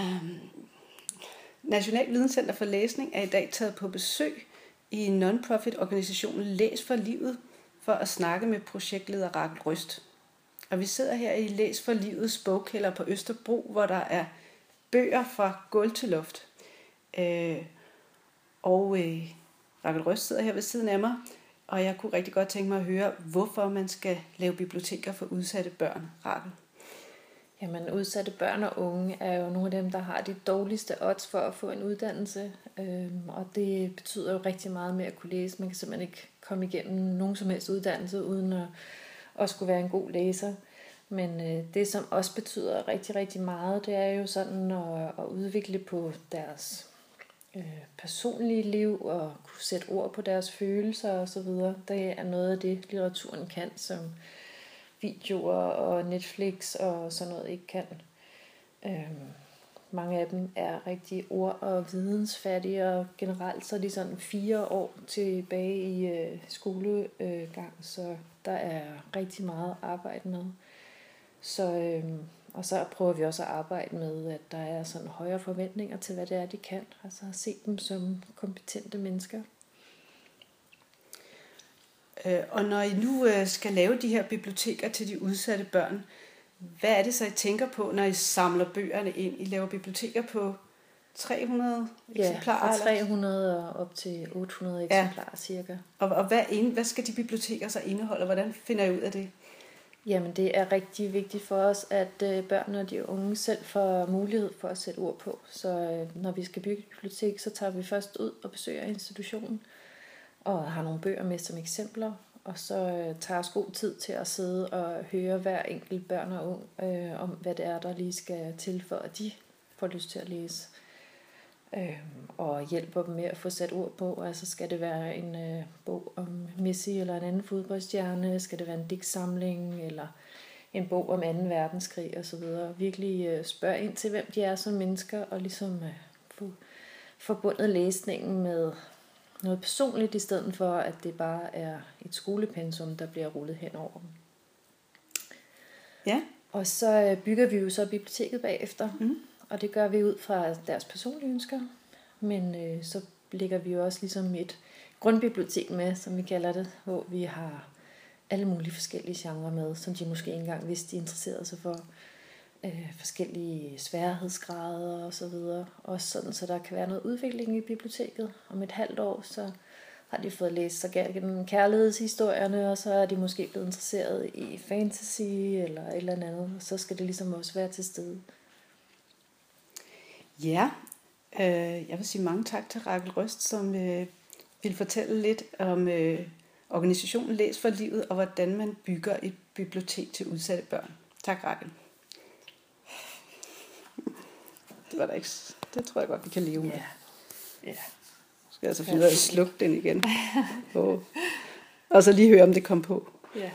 Um, National Videnscenter for Læsning er i dag taget på besøg i non-profit organisationen Læs for Livet for at snakke med projektleder Rakel Røst. Og vi sidder her i Læs for Livets bogkælder på Østerbro, hvor der er bøger fra gulv til loft. Øh, og øh, Rakel Røst sidder her ved siden af mig, og jeg kunne rigtig godt tænke mig at høre, hvorfor man skal lave biblioteker for udsatte børn, Rakel. Jamen, udsatte børn og unge er jo nogle af dem, der har de dårligste odds for at få en uddannelse. Øhm, og det betyder jo rigtig meget med at kunne læse. Man kan simpelthen ikke komme igennem nogen som helst uddannelse uden at, at skulle være en god læser. Men øh, det, som også betyder rigtig, rigtig meget, det er jo sådan at, at udvikle på deres øh, personlige liv og kunne sætte ord på deres følelser osv. Det er noget af det, litteraturen kan, som videoer og Netflix og sådan noget ikke kan. Øhm, mange af dem er rigtig ord- og vidensfattige, og generelt så er de sådan fire år tilbage i øh, skolegang, så der er rigtig meget arbejde med. Så, øhm, og så prøver vi også at arbejde med, at der er sådan højere forventninger til, hvad det er, de kan. Altså at se dem som kompetente mennesker. Øh, og når I nu øh, skal lave de her biblioteker til de udsatte børn, hvad er det så, I tænker på, når I samler bøgerne ind? I laver biblioteker på 300 ja, eksemplarer? fra 300 og op til 800 eksemplarer ja. cirka. Og, og hvad, ind, hvad skal de biblioteker så indeholde? Hvordan finder I ud af det? Jamen det er rigtig vigtigt for os, at øh, børnene og de unge selv får mulighed for at sætte ord på. Så øh, når vi skal bygge et bibliotek, så tager vi først ud og besøger institutionen og har nogle bøger med som eksempler. Og så øh, tager os god tid til at sidde og høre hver enkelt børn og ung øh, om, hvad det er, der lige skal til, for at de får lyst til at læse. Øh, og hjælper dem med at få sat ord på. Altså skal det være en øh, bog om Messi eller en anden fodboldstjerne? Skal det være en digtsamling eller en bog om 2. verdenskrig osv.? Virkelig øh, spørge ind til, hvem de er som mennesker, og ligesom øh, få forbundet læsningen med noget personligt, i stedet for at det bare er et skolepensum, der bliver rullet hen over dem. Ja. Og så øh, bygger vi jo så biblioteket bagefter, mm. og det gør vi ud fra deres personlige ønsker. Men øh, så lægger vi jo også ligesom et grundbibliotek med, som vi kalder det, hvor vi har alle mulige forskellige genrer med, som de måske ikke engang vidste, de interesserede sig for. Øh, forskellige sværhedsgrader og så videre. Også sådan, så der kan være noget udvikling i biblioteket. Om et halvt år, så har de fået læst sig gennem kærlighedshistorierne, og så er de måske blevet interesseret i fantasy eller et eller andet. Og så skal det ligesom også være til stede. Ja, øh, jeg vil sige mange tak til Rakel Røst, som øh, vil fortælle lidt om øh, organisationen Læs for Livet, og hvordan man bygger et bibliotek til udsatte børn. Tak, Rakel. Det var der ikke. Det tror jeg godt, vi kan leve med. Ja. ja. skal jeg altså finde ud af at slukke den igen. Og, og så lige høre, om det kom på. Ja.